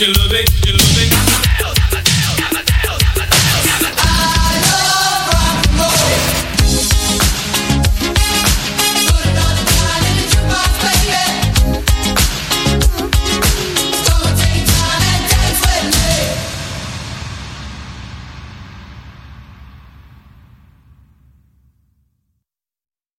you love it, you love it.